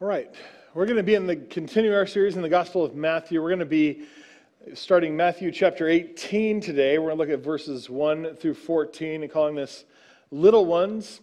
All right, we're going to be in the continue our series in the Gospel of Matthew. We're going to be starting Matthew chapter 18 today. We're going to look at verses 1 through 14 and calling this little ones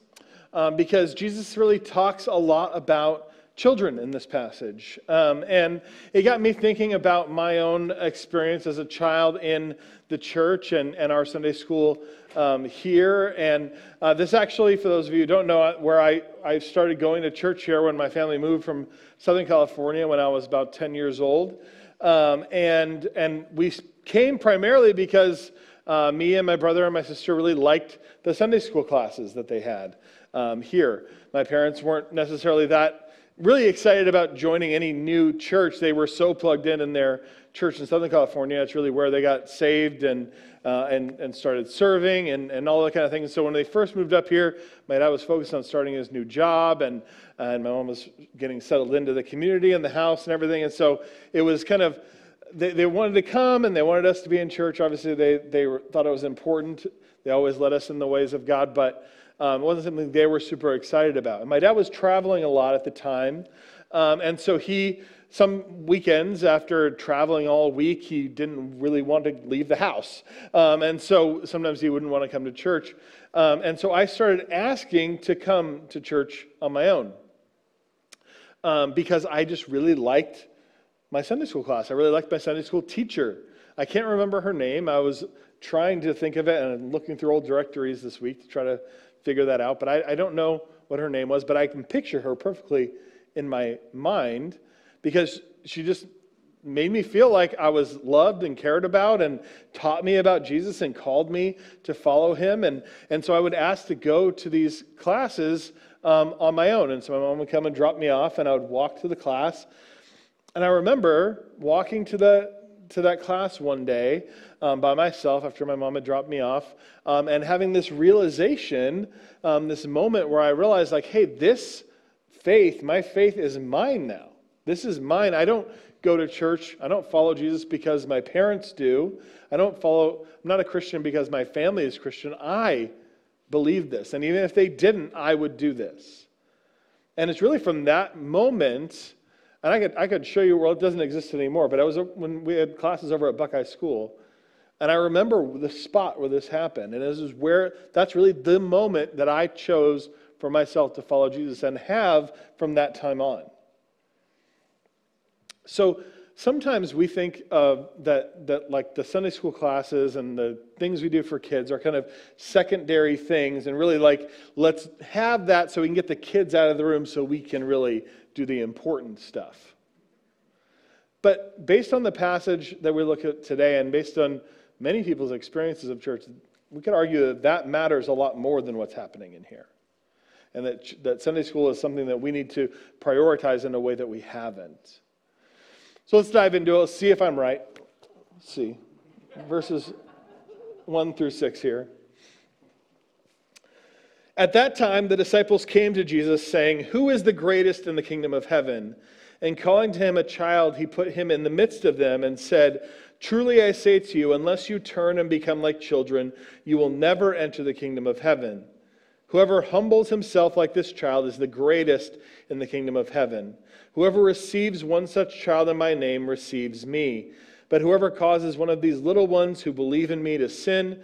um, because Jesus really talks a lot about children in this passage. Um, and it got me thinking about my own experience as a child in the church and, and our Sunday school um, here. And uh, this actually, for those of you who don't know, where I, I started going to church here when my family moved from Southern California when I was about 10 years old. Um, and, and we came primarily because uh, me and my brother and my sister really liked the Sunday school classes that they had um, here. My parents weren't necessarily that really excited about joining any new church. They were so plugged in in their church in Southern California. That's really where they got saved and, uh, and, and started serving and, and all that kind of thing. so when they first moved up here, my dad was focused on starting his new job, and, and my mom was getting settled into the community and the house and everything. And so it was kind of, they, they wanted to come and they wanted us to be in church. Obviously, they, they were, thought it was important. They always led us in the ways of God, but um, it wasn't something they were super excited about. And my dad was traveling a lot at the time. Um, and so he, some weekends after traveling all week, he didn't really want to leave the house. Um, and so sometimes he wouldn't want to come to church. Um, and so I started asking to come to church on my own um, because I just really liked my Sunday school class. I really liked my Sunday school teacher. I can't remember her name. I was trying to think of it and looking through old directories this week to try to figure that out, but I, I don't know what her name was, but I can picture her perfectly in my mind because she just made me feel like I was loved and cared about and taught me about Jesus and called me to follow him. And, and so I would ask to go to these classes um, on my own. And so my mom would come and drop me off, and I would walk to the class. And I remember walking to the to that class one day um, by myself after my mom had dropped me off um, and having this realization, um, this moment where I realized, like, hey, this faith, my faith is mine now. This is mine. I don't go to church. I don't follow Jesus because my parents do. I don't follow, I'm not a Christian because my family is Christian. I believe this. And even if they didn't, I would do this. And it's really from that moment and I could, I could show you, well, it doesn't exist anymore, but I was when we had classes over at Buckeye School. And I remember the spot where this happened. And this is where, that's really the moment that I chose for myself to follow Jesus and have from that time on. So sometimes we think that, that like the Sunday school classes and the things we do for kids are kind of secondary things. And really, like, let's have that so we can get the kids out of the room so we can really do the important stuff. But based on the passage that we look at today, and based on many people's experiences of church, we could argue that that matters a lot more than what's happening in here. And that, that Sunday school is something that we need to prioritize in a way that we haven't. So let's dive into it. Let's see if I'm right. Let's see. Verses 1 through 6 here. At that time, the disciples came to Jesus, saying, Who is the greatest in the kingdom of heaven? And calling to him a child, he put him in the midst of them and said, Truly I say to you, unless you turn and become like children, you will never enter the kingdom of heaven. Whoever humbles himself like this child is the greatest in the kingdom of heaven. Whoever receives one such child in my name receives me. But whoever causes one of these little ones who believe in me to sin,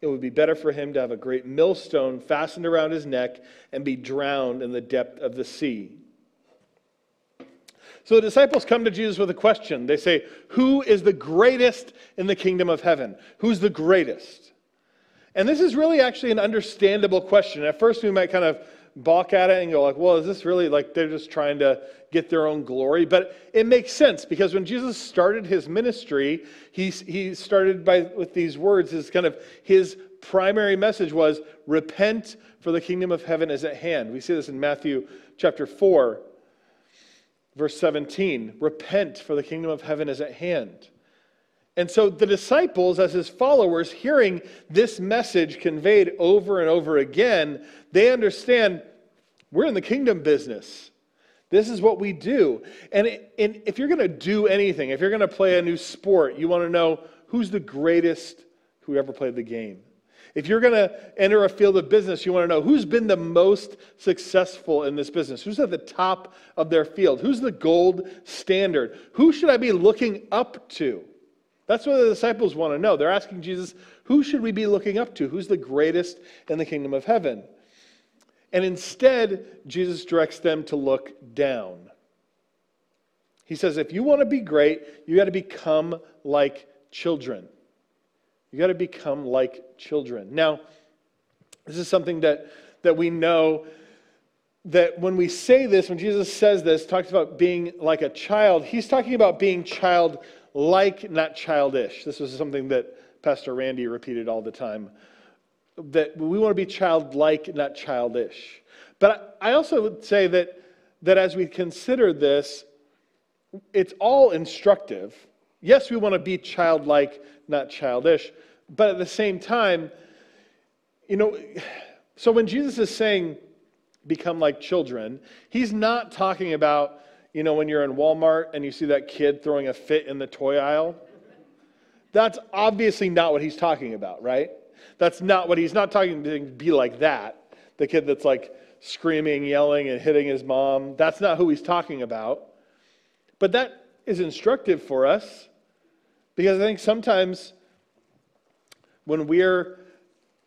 it would be better for him to have a great millstone fastened around his neck and be drowned in the depth of the sea. So the disciples come to Jesus with a question. They say, Who is the greatest in the kingdom of heaven? Who's the greatest? And this is really actually an understandable question. At first, we might kind of balk at it and go like, well, is this really like they're just trying to get their own glory? But it makes sense because when Jesus started his ministry, he, he started by with these words. His kind of his primary message was repent for the kingdom of heaven is at hand. We see this in Matthew chapter 4, verse 17. Repent for the kingdom of heaven is at hand. And so the disciples, as his followers, hearing this message conveyed over and over again, they understand we're in the kingdom business. This is what we do. And, it, and if you're going to do anything, if you're going to play a new sport, you want to know who's the greatest who ever played the game. If you're going to enter a field of business, you want to know who's been the most successful in this business? Who's at the top of their field? Who's the gold standard? Who should I be looking up to? That's what the disciples want to know. They're asking Jesus, who should we be looking up to? Who's the greatest in the kingdom of heaven? And instead, Jesus directs them to look down. He says, if you want to be great, you got to become like children. You got to become like children. Now, this is something that, that we know that when we say this, when Jesus says this, talks about being like a child, he's talking about being child like, not childish. This was something that Pastor Randy repeated all the time. That we want to be childlike, not childish. But I also would say that, that as we consider this, it's all instructive. Yes, we want to be childlike, not childish. But at the same time, you know, so when Jesus is saying, become like children, he's not talking about you know, when you're in Walmart and you see that kid throwing a fit in the toy aisle? That's obviously not what he's talking about, right? That's not what he's not talking to be like that. The kid that's like screaming, yelling, and hitting his mom. That's not who he's talking about. But that is instructive for us because I think sometimes when we're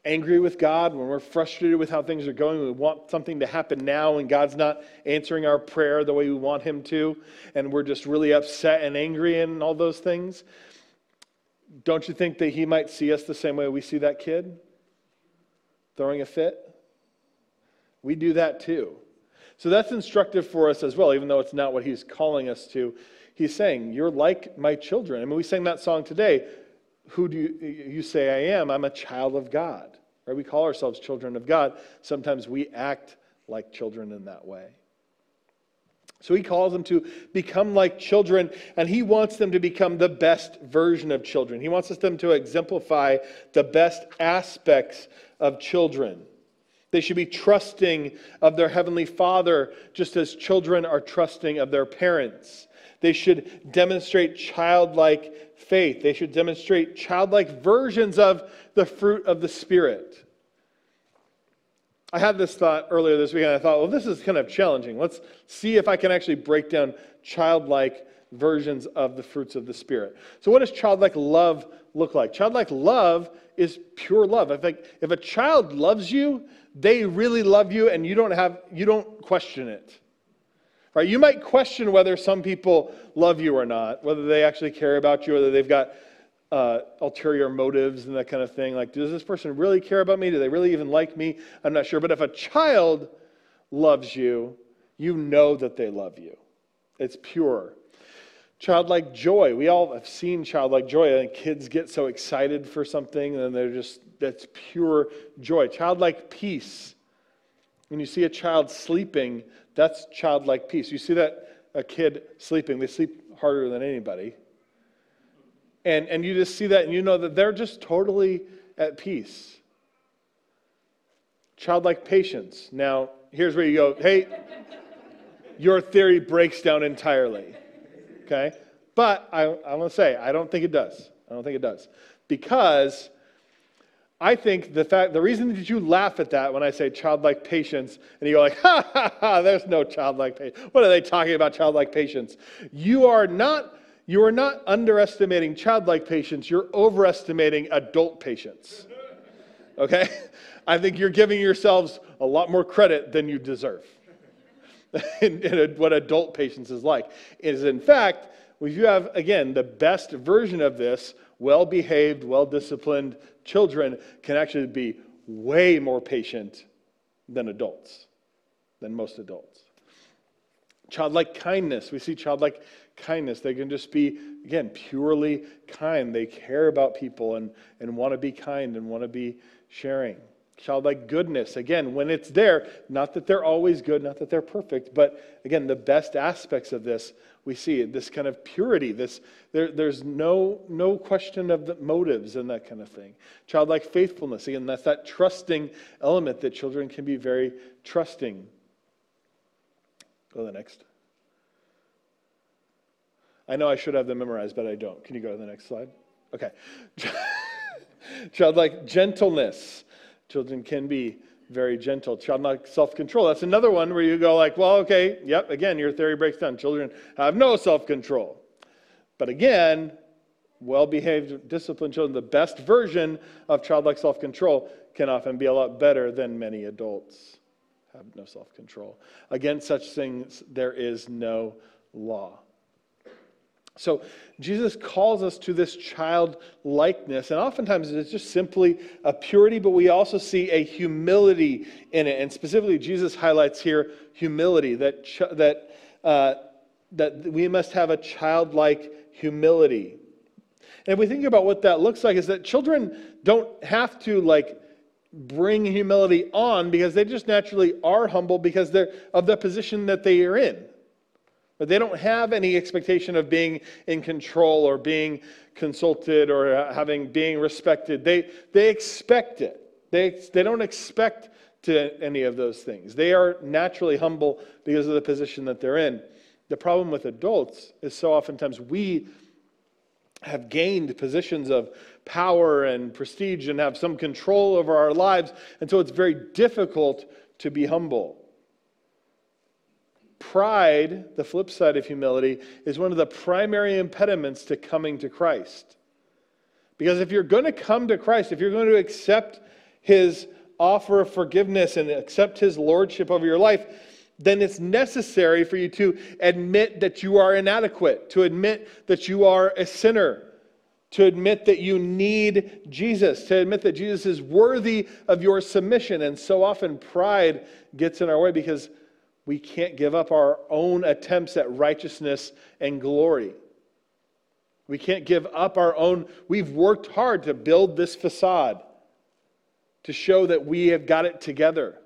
angry with God, when we're frustrated with how things are going, we want something to happen now, and God's not answering our prayer the way we want Him to, and we're just really upset and angry and all those things. Don't you think that He might see us the same way we see that kid throwing a fit? We do that too. So that's instructive for us as well, even though it's not what He's calling us to. He's saying, You're like my children. I mean, we sang that song today who do you, you say I am? I'm a child of God. Right? We call ourselves children of God. Sometimes we act like children in that way. So he calls them to become like children, and he wants them to become the best version of children. He wants them to exemplify the best aspects of children. They should be trusting of their heavenly Father, just as children are trusting of their parents. They should demonstrate childlike faith. They should demonstrate childlike versions of the fruit of the Spirit. I had this thought earlier this week, and I thought, well, this is kind of challenging. Let's see if I can actually break down childlike versions of the fruits of the Spirit. So, what does childlike love look like? Childlike love is pure love. If, if a child loves you, they really love you, and you don't have you don't question it. Right? You might question whether some people love you or not, whether they actually care about you, whether they've got uh, ulterior motives and that kind of thing. Like, does this person really care about me? Do they really even like me? I'm not sure. But if a child loves you, you know that they love you. It's pure. Childlike joy. We all have seen childlike joy. and kids get so excited for something and they're just, that's pure joy. Childlike peace. When you see a child sleeping, that's childlike peace. You see that a kid sleeping, they sleep harder than anybody. And, and you just see that and you know that they're just totally at peace. Childlike patience. Now, here's where you go, hey, your theory breaks down entirely. Okay? But I, I want to say, I don't think it does. I don't think it does. Because I think the fact, the reason that you laugh at that when I say childlike patience, and you go like, ha ha ha, there's no childlike patience. What are they talking about, childlike patience? You are not, you are not underestimating childlike patience. You're overestimating adult patience. Okay? I think you're giving yourselves a lot more credit than you deserve. in, in what adult patience is like. Is in fact, if you have again the best version of this, well behaved, well disciplined children can actually be way more patient than adults, than most adults. Childlike kindness. We see childlike kindness. They can just be, again, purely kind. They care about people and, and want to be kind and want to be sharing. Childlike goodness. Again, when it's there, not that they're always good, not that they're perfect, but again, the best aspects of this we see this kind of purity this there, there's no no question of the motives and that kind of thing. Childlike faithfulness again that's that trusting element that children can be very trusting. Go to the next. I know i should have them memorized but i don't. Can you go to the next slide? Okay. Childlike gentleness. Children can be very gentle. Childlike self-control. That's another one where you go like, well, okay, yep, again, your theory breaks down. Children have no self-control. But again, well-behaved, disciplined children, the best version of childlike self-control can often be a lot better than many adults have no self-control. Against such things there is no law. So Jesus calls us to this childlikeness, and oftentimes it's just simply a purity, but we also see a humility in it. And specifically, Jesus highlights here humility that ch- that uh, that we must have a childlike humility. And if we think about what that looks like, is that children don't have to like bring humility on because they just naturally are humble because they're of the position that they are in. But they don't have any expectation of being in control or being consulted or uh, having being respected. They, they expect it. They, they don't expect to any of those things. They are naturally humble because of the position that they're in. The problem with adults is so oftentimes we have gained positions of power and prestige and have some control over our lives, and so it's very difficult to be humble. Pride, the flip side of humility, is one of the primary impediments to coming to Christ. Because if you're going to come to Christ, if you're going to accept his offer of forgiveness and accept his lordship over your life, then it's necessary for you to admit that you are inadequate, to admit that you are a sinner, to admit that you need Jesus, to admit that Jesus is worthy of your submission. And so often pride gets in our way because we can't give up our own attempts at righteousness and glory. We can't give up our own. We've worked hard to build this facade to show that we have got it together,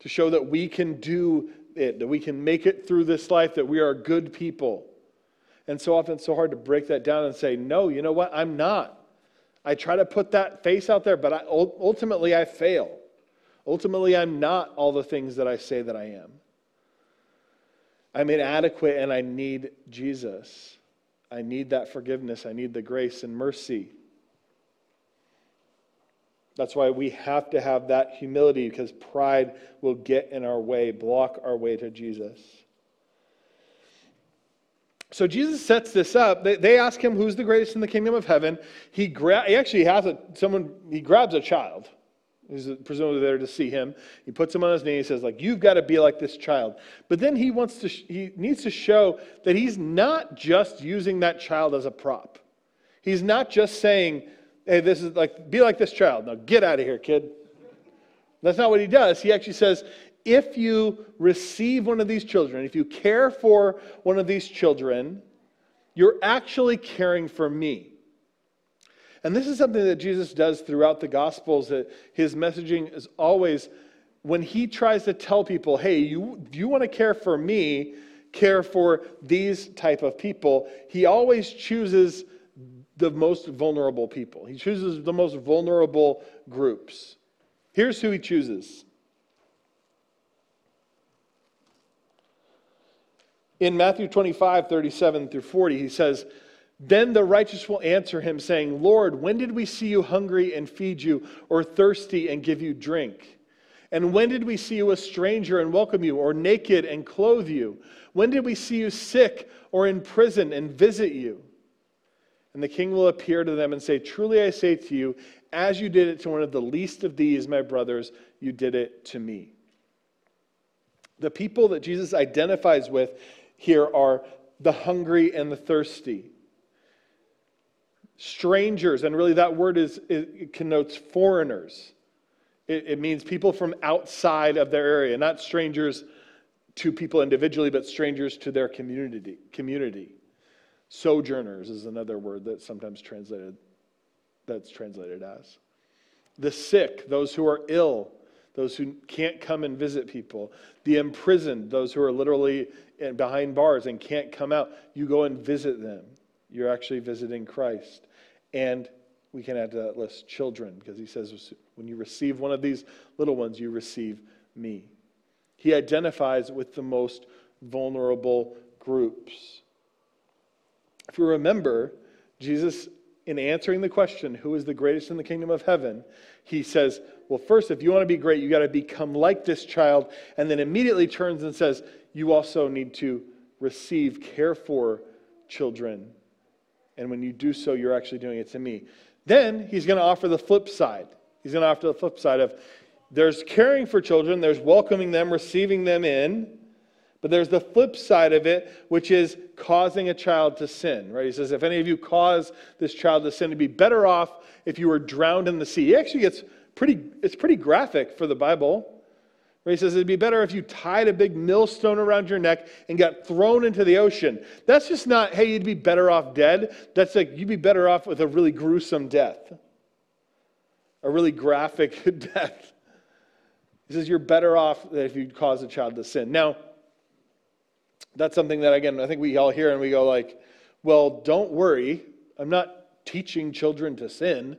to show that we can do it, that we can make it through this life, that we are good people. And so often it's so hard to break that down and say, no, you know what? I'm not. I try to put that face out there, but I, ultimately I fail. Ultimately, I'm not all the things that I say that I am. I'm inadequate and I need Jesus. I need that forgiveness. I need the grace and mercy. That's why we have to have that humility because pride will get in our way, block our way to Jesus. So Jesus sets this up. They, they ask him who's the greatest in the kingdom of heaven. He, gra- he actually has a, someone, he grabs a child who's presumably there to see him. He puts him on his knee. He says, like, you've got to be like this child. But then he wants to, he needs to show that he's not just using that child as a prop. He's not just saying, hey, this is like, be like this child. Now get out of here, kid. That's not what he does. He actually says, if you receive one of these children, if you care for one of these children, you're actually caring for me. And this is something that Jesus does throughout the Gospels, that his messaging is always when he tries to tell people, hey, you, you want to care for me, care for these type of people, he always chooses the most vulnerable people. He chooses the most vulnerable groups. Here's who he chooses In Matthew 25, 37 through 40, he says, Then the righteous will answer him, saying, Lord, when did we see you hungry and feed you, or thirsty and give you drink? And when did we see you a stranger and welcome you, or naked and clothe you? When did we see you sick or in prison and visit you? And the king will appear to them and say, Truly I say to you, as you did it to one of the least of these, my brothers, you did it to me. The people that Jesus identifies with here are the hungry and the thirsty. Strangers, and really that word is, it connotes foreigners. It, it means people from outside of their area, not strangers to people individually, but strangers to their community. community. Sojourners is another word that's sometimes translated, that's translated as. The sick, those who are ill, those who can't come and visit people, the imprisoned, those who are literally behind bars and can't come out. You go and visit them. You're actually visiting Christ. And we can add to that list children, because he says, when you receive one of these little ones, you receive me. He identifies with the most vulnerable groups. If you remember, Jesus in answering the question, who is the greatest in the kingdom of heaven, he says, well, first, if you want to be great, you got to become like this child. And then immediately turns and says, you also need to receive, care for children. And when you do so, you're actually doing it to me. Then he's going to offer the flip side. He's going to offer the flip side of there's caring for children, there's welcoming them, receiving them in. But there's the flip side of it, which is causing a child to sin, right? He says, if any of you cause this child to sin, it'd be better off if you were drowned in the sea. He actually gets pretty, it's pretty graphic for the Bible. Where he says it'd be better if you tied a big millstone around your neck and got thrown into the ocean. That's just not, hey, you'd be better off dead. That's like you'd be better off with a really gruesome death, a really graphic death. He says you're better off if you cause a child to sin. Now, that's something that, again, I think we all hear and we go, like, well, don't worry. I'm not teaching children to sin.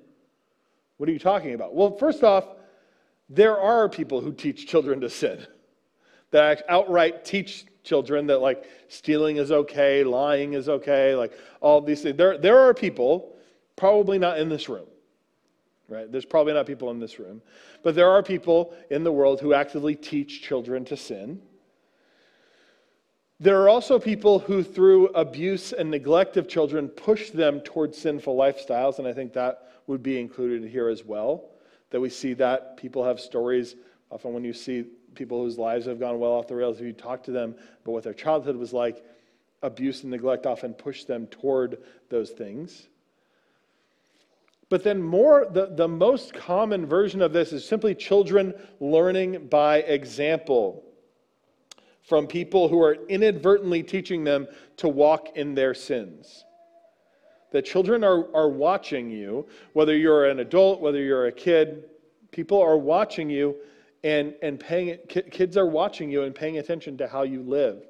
What are you talking about? Well, first off, there are people who teach children to sin, that outright teach children that, like, stealing is okay, lying is okay, like, all these things. There, there are people, probably not in this room, right? There's probably not people in this room, but there are people in the world who actively teach children to sin. There are also people who, through abuse and neglect of children, push them towards sinful lifestyles, and I think that would be included here as well. That we see that people have stories. Often, when you see people whose lives have gone well off the rails, if you talk to them about what their childhood was like, abuse and neglect often push them toward those things. But then, more, the, the most common version of this is simply children learning by example from people who are inadvertently teaching them to walk in their sins. That children are, are watching you, whether you're an adult, whether you're a kid, people are watching you and, and paying, kids are watching you and paying attention to how you live.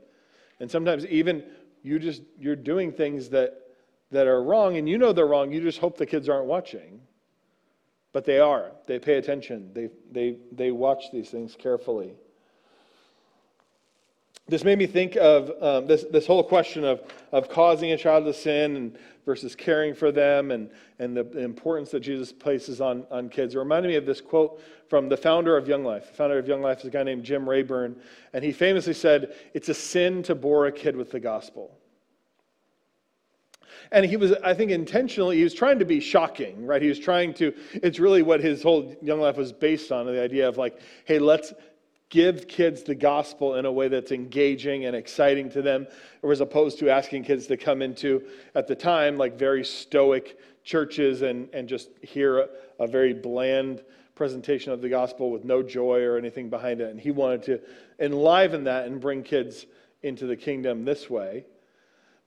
And sometimes even you just, you're doing things that, that are wrong and you know they're wrong, you just hope the kids aren't watching. But they are. They pay attention. They, they, they watch these things carefully. This made me think of um, this, this whole question of, of causing a child to sin and versus caring for them and, and the, the importance that Jesus places on, on kids. It reminded me of this quote from the founder of Young Life. The founder of Young Life is a guy named Jim Rayburn, and he famously said, It's a sin to bore a kid with the gospel. And he was, I think, intentionally, he was trying to be shocking, right? He was trying to, it's really what his whole young life was based on the idea of like, hey, let's, give kids the gospel in a way that's engaging and exciting to them, or as opposed to asking kids to come into, at the time, like very stoic churches and, and just hear a, a very bland presentation of the gospel with no joy or anything behind it. And he wanted to enliven that and bring kids into the kingdom this way.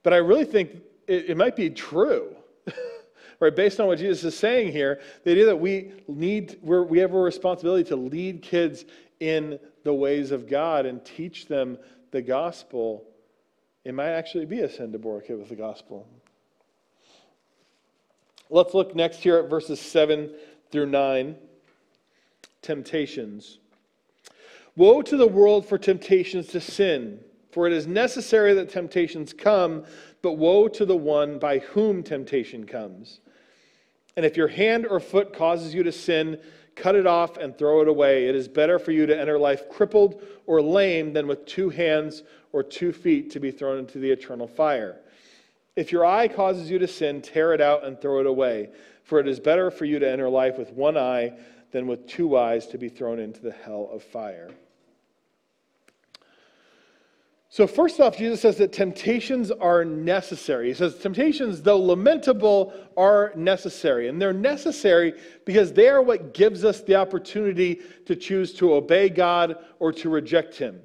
But I really think it, it might be true. right, based on what Jesus is saying here, the idea that we need, we have a responsibility to lead kids in the ways of God and teach them the gospel, it might actually be a sin to kid with the gospel. Let's look next here at verses 7 through 9. Temptations. Woe to the world for temptations to sin, for it is necessary that temptations come, but woe to the one by whom temptation comes. And if your hand or foot causes you to sin, cut it off and throw it away. It is better for you to enter life crippled or lame than with two hands or two feet to be thrown into the eternal fire. If your eye causes you to sin, tear it out and throw it away. For it is better for you to enter life with one eye than with two eyes to be thrown into the hell of fire. So, first off, Jesus says that temptations are necessary. He says temptations, though lamentable, are necessary. And they're necessary because they are what gives us the opportunity to choose to obey God or to reject Him.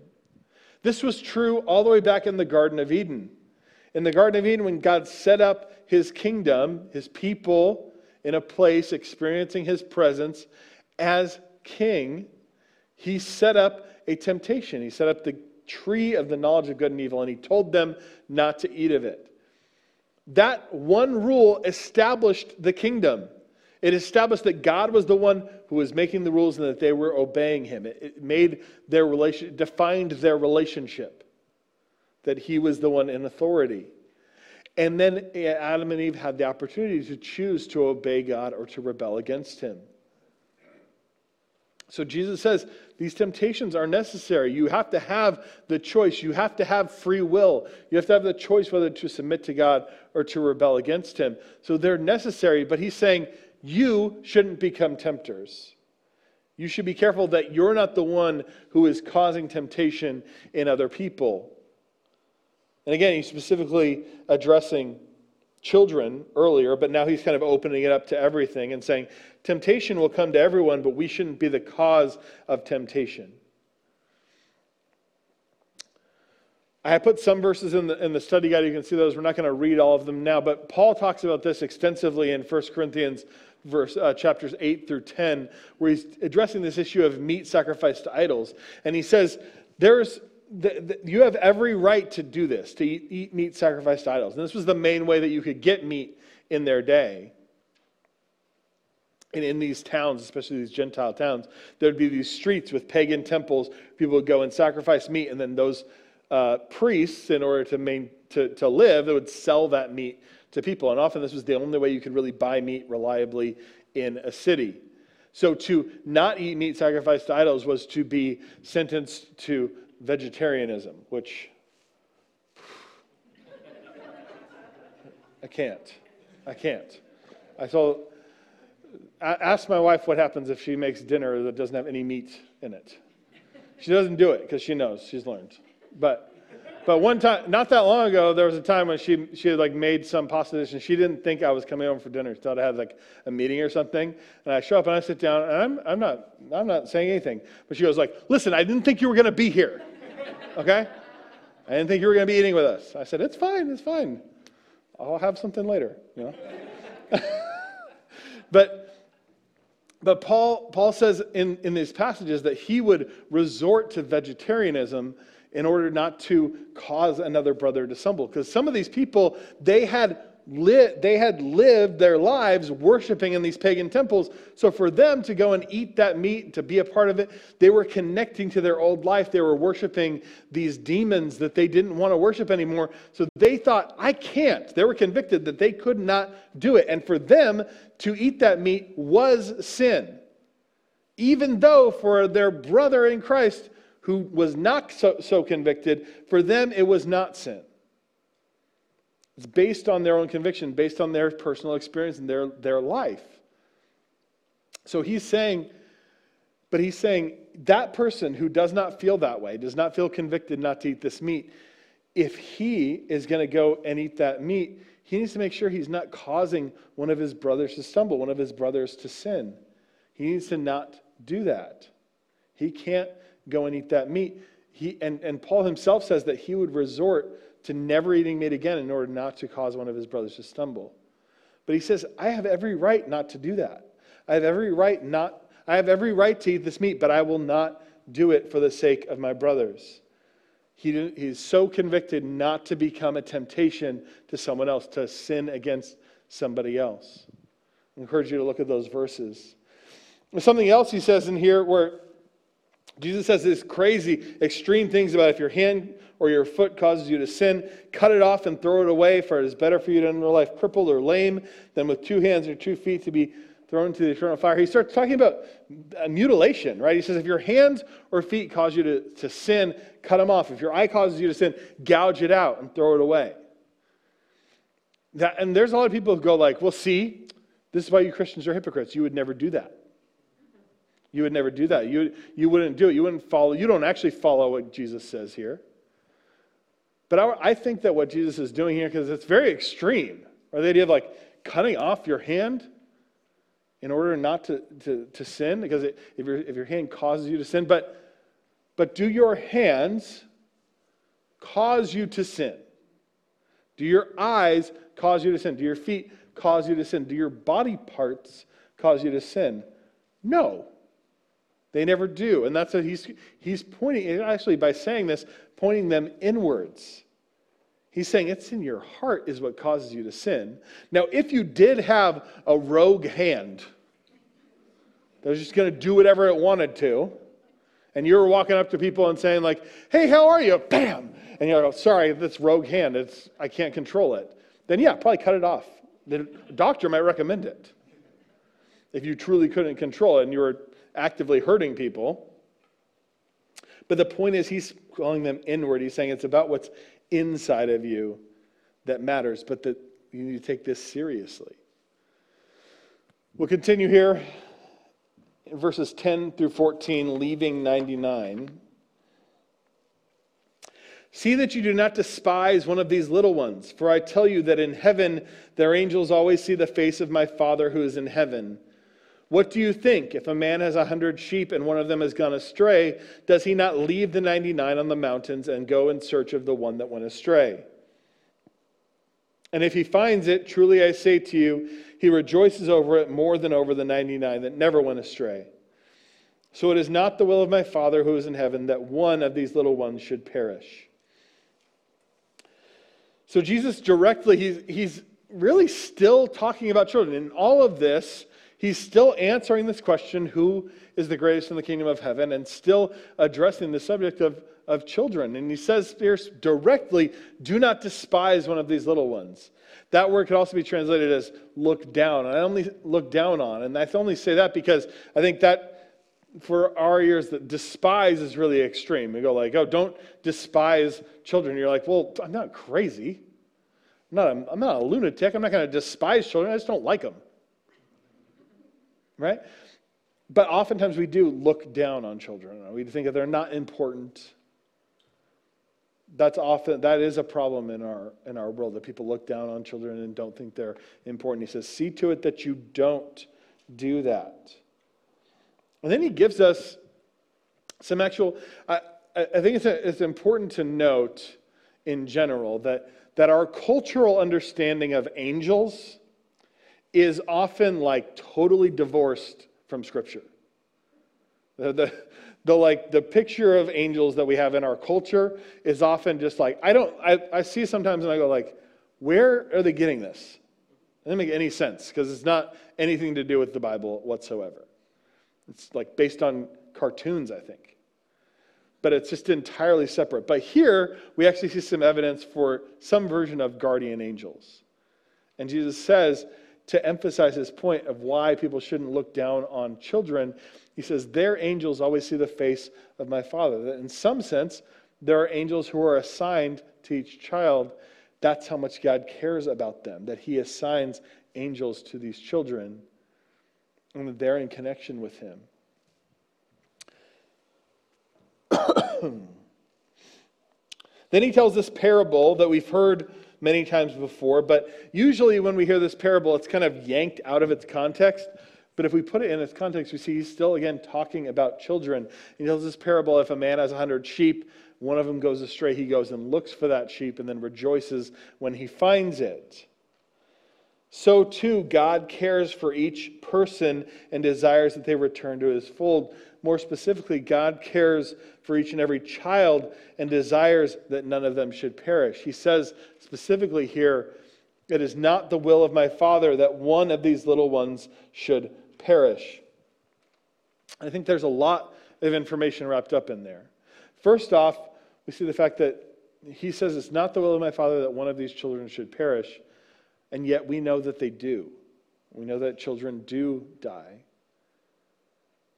This was true all the way back in the Garden of Eden. In the Garden of Eden, when God set up His kingdom, His people in a place experiencing His presence as king, He set up a temptation. He set up the tree of the knowledge of good and evil, and he told them not to eat of it. That one rule established the kingdom. It established that God was the one who was making the rules and that they were obeying him. It, made their relation, defined their relationship, that he was the one in authority. And then Adam and Eve had the opportunity to choose to obey God or to rebel against him. So Jesus says these temptations are necessary. You have to have the choice. You have to have free will. You have to have the choice whether to submit to God or to rebel against Him. So they're necessary, but He's saying you shouldn't become tempters. You should be careful that you're not the one who is causing temptation in other people. And again, he's specifically addressing children earlier, but now he's kind of opening it up to everything and saying, temptation will come to everyone, but we shouldn't be the cause of temptation. I put some verses in the, in the study guide. You can see those. We're not going to read all of them now, but Paul talks about this extensively in 1 Corinthians verse, uh, chapters 8 through 10, where he's addressing this issue of meat sacrificed to idols. And he says, There's the, the, you have every right to do this, to eat, eat meat sacrificed to idols. And this was the main way that you could get meat in their day. And in these towns, especially these Gentile towns, there'd be these streets with pagan temples. People would go and sacrifice meat, and then those uh, priests, in order to, main, to, to live, they would sell that meat to people. And often this was the only way you could really buy meat reliably in a city. So to not eat meat sacrificed to idols was to be sentenced to vegetarianism, which I can't. I can't. I told, ask my wife what happens if she makes dinner that doesn't have any meat in it. She doesn't do it because she knows, she's learned. But but one time, not that long ago, there was a time when she she had like made some pasta dish and she didn't think I was coming home for dinner. She thought I had like a meeting or something. And I show up and I sit down and I'm I'm not I'm not saying anything. But she goes like, "Listen, I didn't think you were going to be here. Okay? I didn't think you were going to be eating with us." I said, "It's fine. It's fine. I'll have something later." You know. but but Paul Paul says in in these passages that he would resort to vegetarianism in order not to cause another brother to stumble. Because some of these people, they had, they had lived their lives worshiping in these pagan temples. So for them to go and eat that meat, to be a part of it, they were connecting to their old life. They were worshiping these demons that they didn't want to worship anymore. So they thought, I can't. They were convicted that they could not do it. And for them to eat that meat was sin. Even though for their brother in Christ, who was not so, so convicted, for them it was not sin. It's based on their own conviction, based on their personal experience and their, their life. So he's saying, but he's saying that person who does not feel that way, does not feel convicted not to eat this meat, if he is going to go and eat that meat, he needs to make sure he's not causing one of his brothers to stumble, one of his brothers to sin. He needs to not do that. He can't go and eat that meat. He, and, and Paul himself says that he would resort to never eating meat again in order not to cause one of his brothers to stumble. But he says, I have every right not to do that. I have every right not I have every right to eat this meat, but I will not do it for the sake of my brothers. He, he's so convicted not to become a temptation to someone else, to sin against somebody else. I encourage you to look at those verses. There's something else he says in here where Jesus says this crazy, extreme things about if your hand or your foot causes you to sin, cut it off and throw it away, for it is better for you to end your life crippled or lame than with two hands or two feet to be thrown into the eternal fire. He starts talking about uh, mutilation, right? He says, if your hands or feet cause you to, to sin, cut them off. If your eye causes you to sin, gouge it out and throw it away. That, and there's a lot of people who go like, well, see, this is why you Christians are hypocrites. You would never do that. You would never do that. You, you wouldn't do it. You wouldn't follow. You don't actually follow what Jesus says here. But I, I think that what Jesus is doing here, because it's very extreme, or the idea of like cutting off your hand in order not to, to, to sin, because it, if, your, if your hand causes you to sin, but, but do your hands cause you to sin? Do your eyes cause you to sin? Do your feet cause you to sin? Do your body parts cause you to sin? No. They never do. And that's what he's, he's pointing, actually, by saying this, pointing them inwards. He's saying it's in your heart is what causes you to sin. Now, if you did have a rogue hand that was just going to do whatever it wanted to, and you were walking up to people and saying, like, hey, how are you? Bam! And you're like, oh, sorry, this rogue hand, it's, I can't control it. then yeah, probably cut it off. The doctor might recommend it. If you truly couldn't control it and you were actively hurting people. But the point is, he's calling them inward. He's saying it's about what's inside of you that matters, but that you need to take this seriously. We'll continue here in verses 10 through 14, leaving 99. See that you do not despise one of these little ones, for I tell you that in heaven their angels always see the face of my Father who is in heaven. What do you think? If a man has a hundred sheep and one of them has gone astray, does he not leave the 99 on the mountains and go in search of the one that went astray? And if he finds it, truly I say to you, he rejoices over it more than over the 99 that never went astray. So it is not the will of my Father who is in heaven that one of these little ones should perish. So Jesus directly, he's, he's really still talking about children. In all of this, he's still answering this question who is the greatest in the kingdom of heaven and still addressing the subject of, of children. And he says here directly, do not despise one of these little ones. That word could also be translated as look down. And I only look down on. And I only say that because I think that for our ears that despise is really extreme. We go like, oh, don't despise children. You're like, well, I'm not crazy. I'm not a, I'm not a lunatic. I'm not going to despise children. I just don't like them right? But oftentimes we do look down on children. We think that they're not important. That's often that is a problem in our in our world that people look down on children and don't think they're important. He says, "See to it that you don't do that." And then he gives us some actual. I, I think it's, a, it's important to note in general that that our cultural understanding of angels is often like totally divorced from Scripture. The, the, the, like the picture of angels that we have in our culture is often just like I don't I, I see sometimes and I go like, where are they getting this? It doesn't make any sense because it's not anything to do with the Bible whatsoever. It's like based on cartoons, I think. But it's just entirely separate. But here we actually see some evidence for some version of guardian angels. And Jesus says to emphasize his point of why people shouldn't look down on children, he says, Their angels always see the face of my Father. That in some sense, there are angels who are assigned to each child. That's how much God cares about them, that he assigns angels to these children and that they're in connection with him. then he tells this parable that we've heard many times before, but usually when we hear this parable, it's kind of yanked out of its context. But if we put it in its context, we see he's still, again, talking about children. He tells this parable if a man has a hundred sheep, one of them goes astray, he goes and looks for that sheep and then rejoices when he finds it. So too, God cares for each person and desires that they return to his fold. More specifically, God cares for each and every child and desires that none of them should perish. He says specifically here, It is not the will of my Father that one of these little ones should perish. I think there's a lot of information wrapped up in there. First off, we see the fact that he says it's not the will of my Father that one of these children should perish, and yet we know that they do. We know that children do die.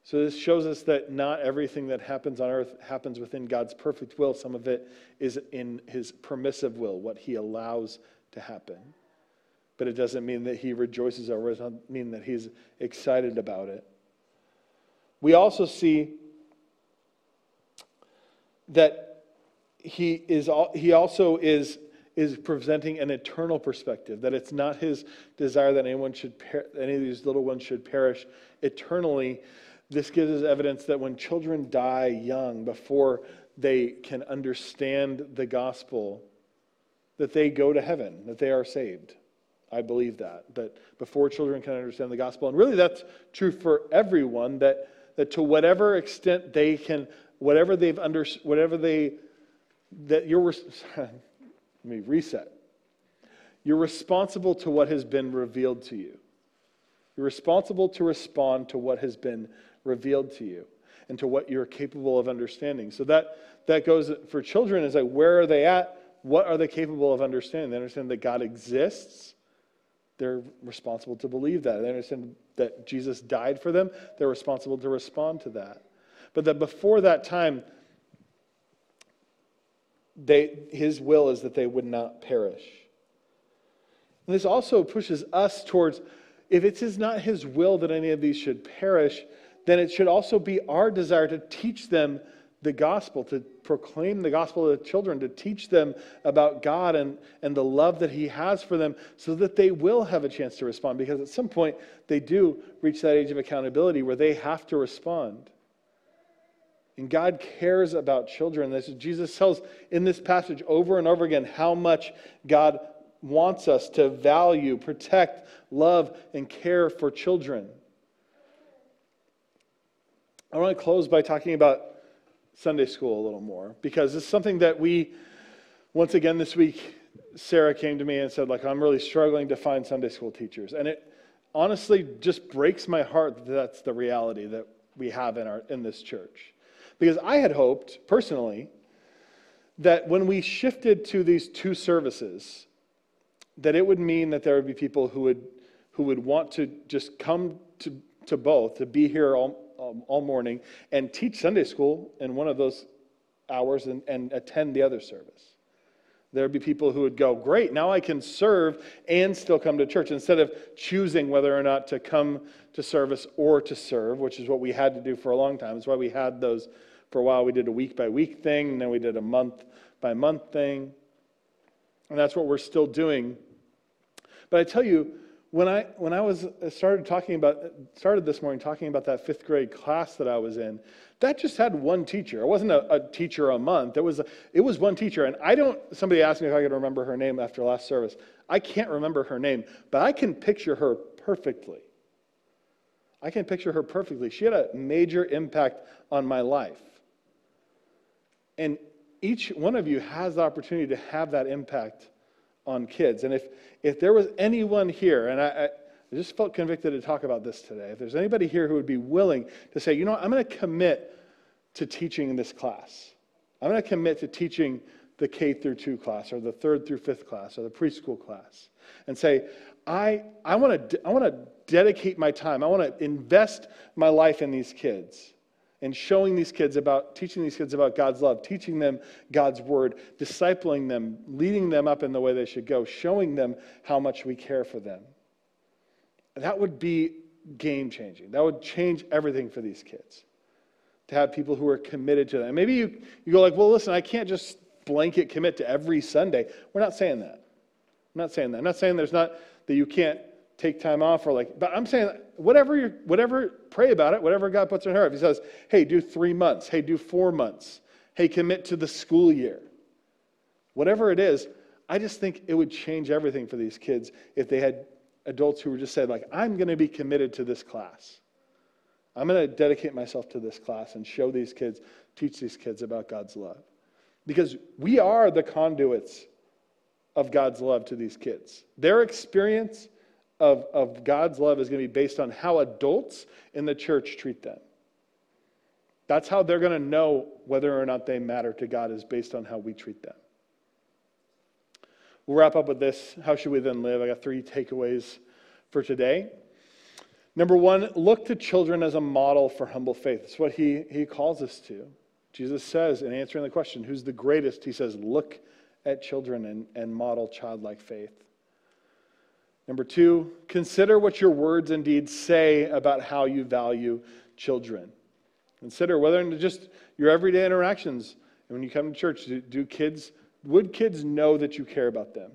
So, this shows us that not everything that happens on earth happens within God's perfect will. Some of it is in his permissive will, what he allows to happen. But it doesn't mean that he rejoices over it, doesn't mean that he's excited about it. We also see that he, is, he also is, is presenting an eternal perspective, that it's not his desire that anyone should per- any of these little ones should perish eternally this gives us evidence that when children die young, before they can understand the gospel, that they go to heaven, that they are saved. I believe that, that before children can understand the gospel. And really, that's true for everyone, that, that to whatever extent they can, whatever they've under, whatever they, that you're, let me reset. You're responsible to what has been revealed to you. You're responsible to respond to what has been revealed to you and to what you're capable of understanding. So that, that goes for children is like, where are they at? what are they capable of understanding? They understand that God exists. They're responsible to believe that. They understand that Jesus died for them. They're responsible to respond to that. But that before that time, they, his will is that they would not perish. And this also pushes us towards if it is not his will that any of these should perish, then it should also be our desire to teach them the gospel, to proclaim the gospel to the children, to teach them about God and, and the love that He has for them so that they will have a chance to respond. Because at some point, they do reach that age of accountability where they have to respond. And God cares about children. This, Jesus tells in this passage over and over again how much God wants us to value, protect, love, and care for children. I want to close by talking about Sunday school a little more because it's something that we, once again this week, Sarah came to me and said, like, I'm really struggling to find Sunday school teachers. And it honestly just breaks my heart that that's the reality that we have in, our, in this church. Because I had hoped, personally, that when we shifted to these two services, that it would mean that there would be people who would, who would want to just come to, to both, to be here all, um, all morning and teach Sunday school in one of those hours and, and attend the other service. There would be people who would go, Great, now I can serve and still come to church instead of choosing whether or not to come to service or to serve, which is what we had to do for a long time. It's why we had those for a while. We did a week by week thing, and then we did a month by month thing. And that's what we're still doing. But I tell you, when I, when I was uh, started talking about, started this morning talking about that fifth grade class that I was in, that just had one teacher. It wasn't a, a teacher a month. It was, a, it was one teacher. And I don't, somebody asked me if I could remember her name after last service. I can't remember her name, but I can picture her perfectly. I can picture her perfectly. She had a major impact on my life. And each one of you has the opportunity to have that impact on kids. And if, if there was anyone here, and I, I, just felt convicted to talk about this today, if there's anybody here who would be willing to say, you know what, I'm going to commit to teaching in this class. I'm going to commit to teaching the K through 2 class or the third through fifth class or the preschool class and say, I, I want to I want to dedicate my time. I want to invest my life in these kids and showing these kids about, teaching these kids about God's love, teaching them God's word, discipling them, leading them up in the way they should go, showing them how much we care for them. That would be game changing. That would change everything for these kids. To have people who are committed to them. Maybe you, you go like, well, listen, I can't just blanket commit to every Sunday. We're not saying that. I'm not saying that. I'm not saying there's not that you can't take time off or like, but I'm saying whatever whatever, pray about it, whatever God puts in her. If he says, hey, do three months, hey, do four months, hey, commit to the school year. Whatever it is, I just think it would change everything for these kids if they had adults who were just saying, like, I'm going to be committed to this class. I'm going to dedicate myself to this class and show these kids, teach these kids about God's love. Because we are the conduits of God's love to these kids. Their experience of, of God's love is going to be based on how adults in the church treat them. That's how they're going to know whether or not they matter to God, is based on how we treat them. We'll wrap up with this. How should we then live? I got three takeaways for today. Number one, look to children as a model for humble faith. That's what he, he calls us to. Jesus says, in answering the question, who's the greatest? He says, look at children and, and model childlike faith. Number two, consider what your words and deeds say about how you value children. Consider whether in just your everyday interactions, and when you come to church, do, do kids, would kids know that you care about them?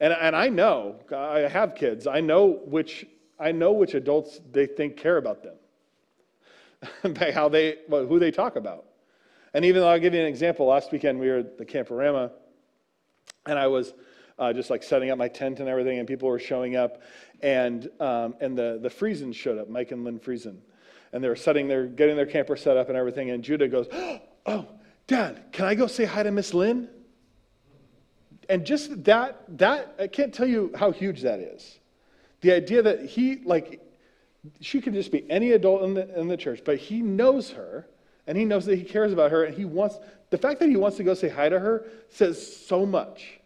And, and I know, I have kids, I know which, I know which adults they think care about them, by how they, well, who they talk about. And even though I'll give you an example, last weekend we were at the Camporama, and I was uh, just like setting up my tent and everything, and people were showing up. And, um, and the, the Friesen showed up, Mike and Lynn Friesen. And they were setting their, getting their camper set up and everything. And Judah goes, Oh, Dad, can I go say hi to Miss Lynn? And just that, that, I can't tell you how huge that is. The idea that he, like, she could just be any adult in the, in the church, but he knows her And he knows that he cares about her. And he wants, the fact that he wants to go say hi to her says so much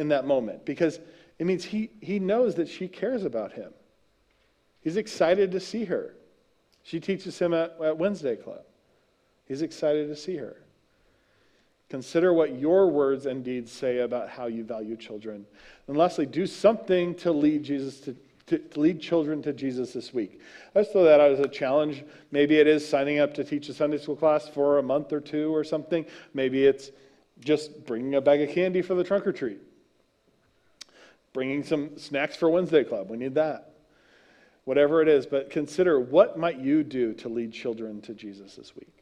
in that moment because it means he, he knows that she cares about him. He's excited to see her. She teaches him at, at Wednesday Club. He's excited to see her. Consider what your words and deeds say about how you value children. And lastly, do something to lead Jesus to, to, lead children to Jesus this week. I just throw that out as a challenge. Maybe it is signing up to teach a Sunday school class for a month or two or something. Maybe it's just bringing a bag of candy for the trunk or treat. Bringing some snacks for Wednesday Club. We need that whatever it is, but consider what might you do to lead children to Jesus this week.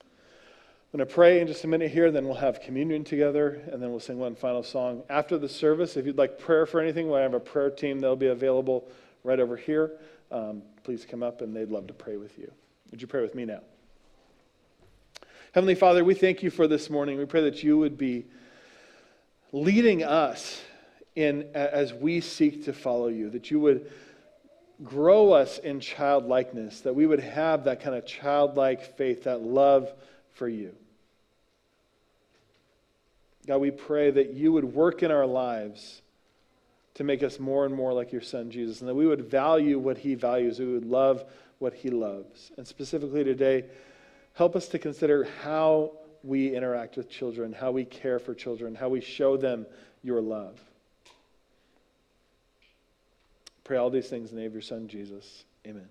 I'm going to pray in just a minute here, then we'll have communion together, and then we'll sing one final song. After the service, if you'd like prayer for anything, we have a prayer team that'll be available right over here. Um, please come up, and they'd love to pray with you. Would you pray with me now? Heavenly Father, we thank you for this morning. We pray that you would be leading us in as we seek to follow you, that you would grow us in childlikeness, that we would have that kind of childlike faith, that love for you. God, we pray that you would work in our lives to make us more and more like your son, Jesus, and that we would value what he values, we would love what he loves. And specifically today, help us to consider how we interact with children, how we care for children, how we show them your love. Pray all these things in the name of your Son, Jesus. Amen.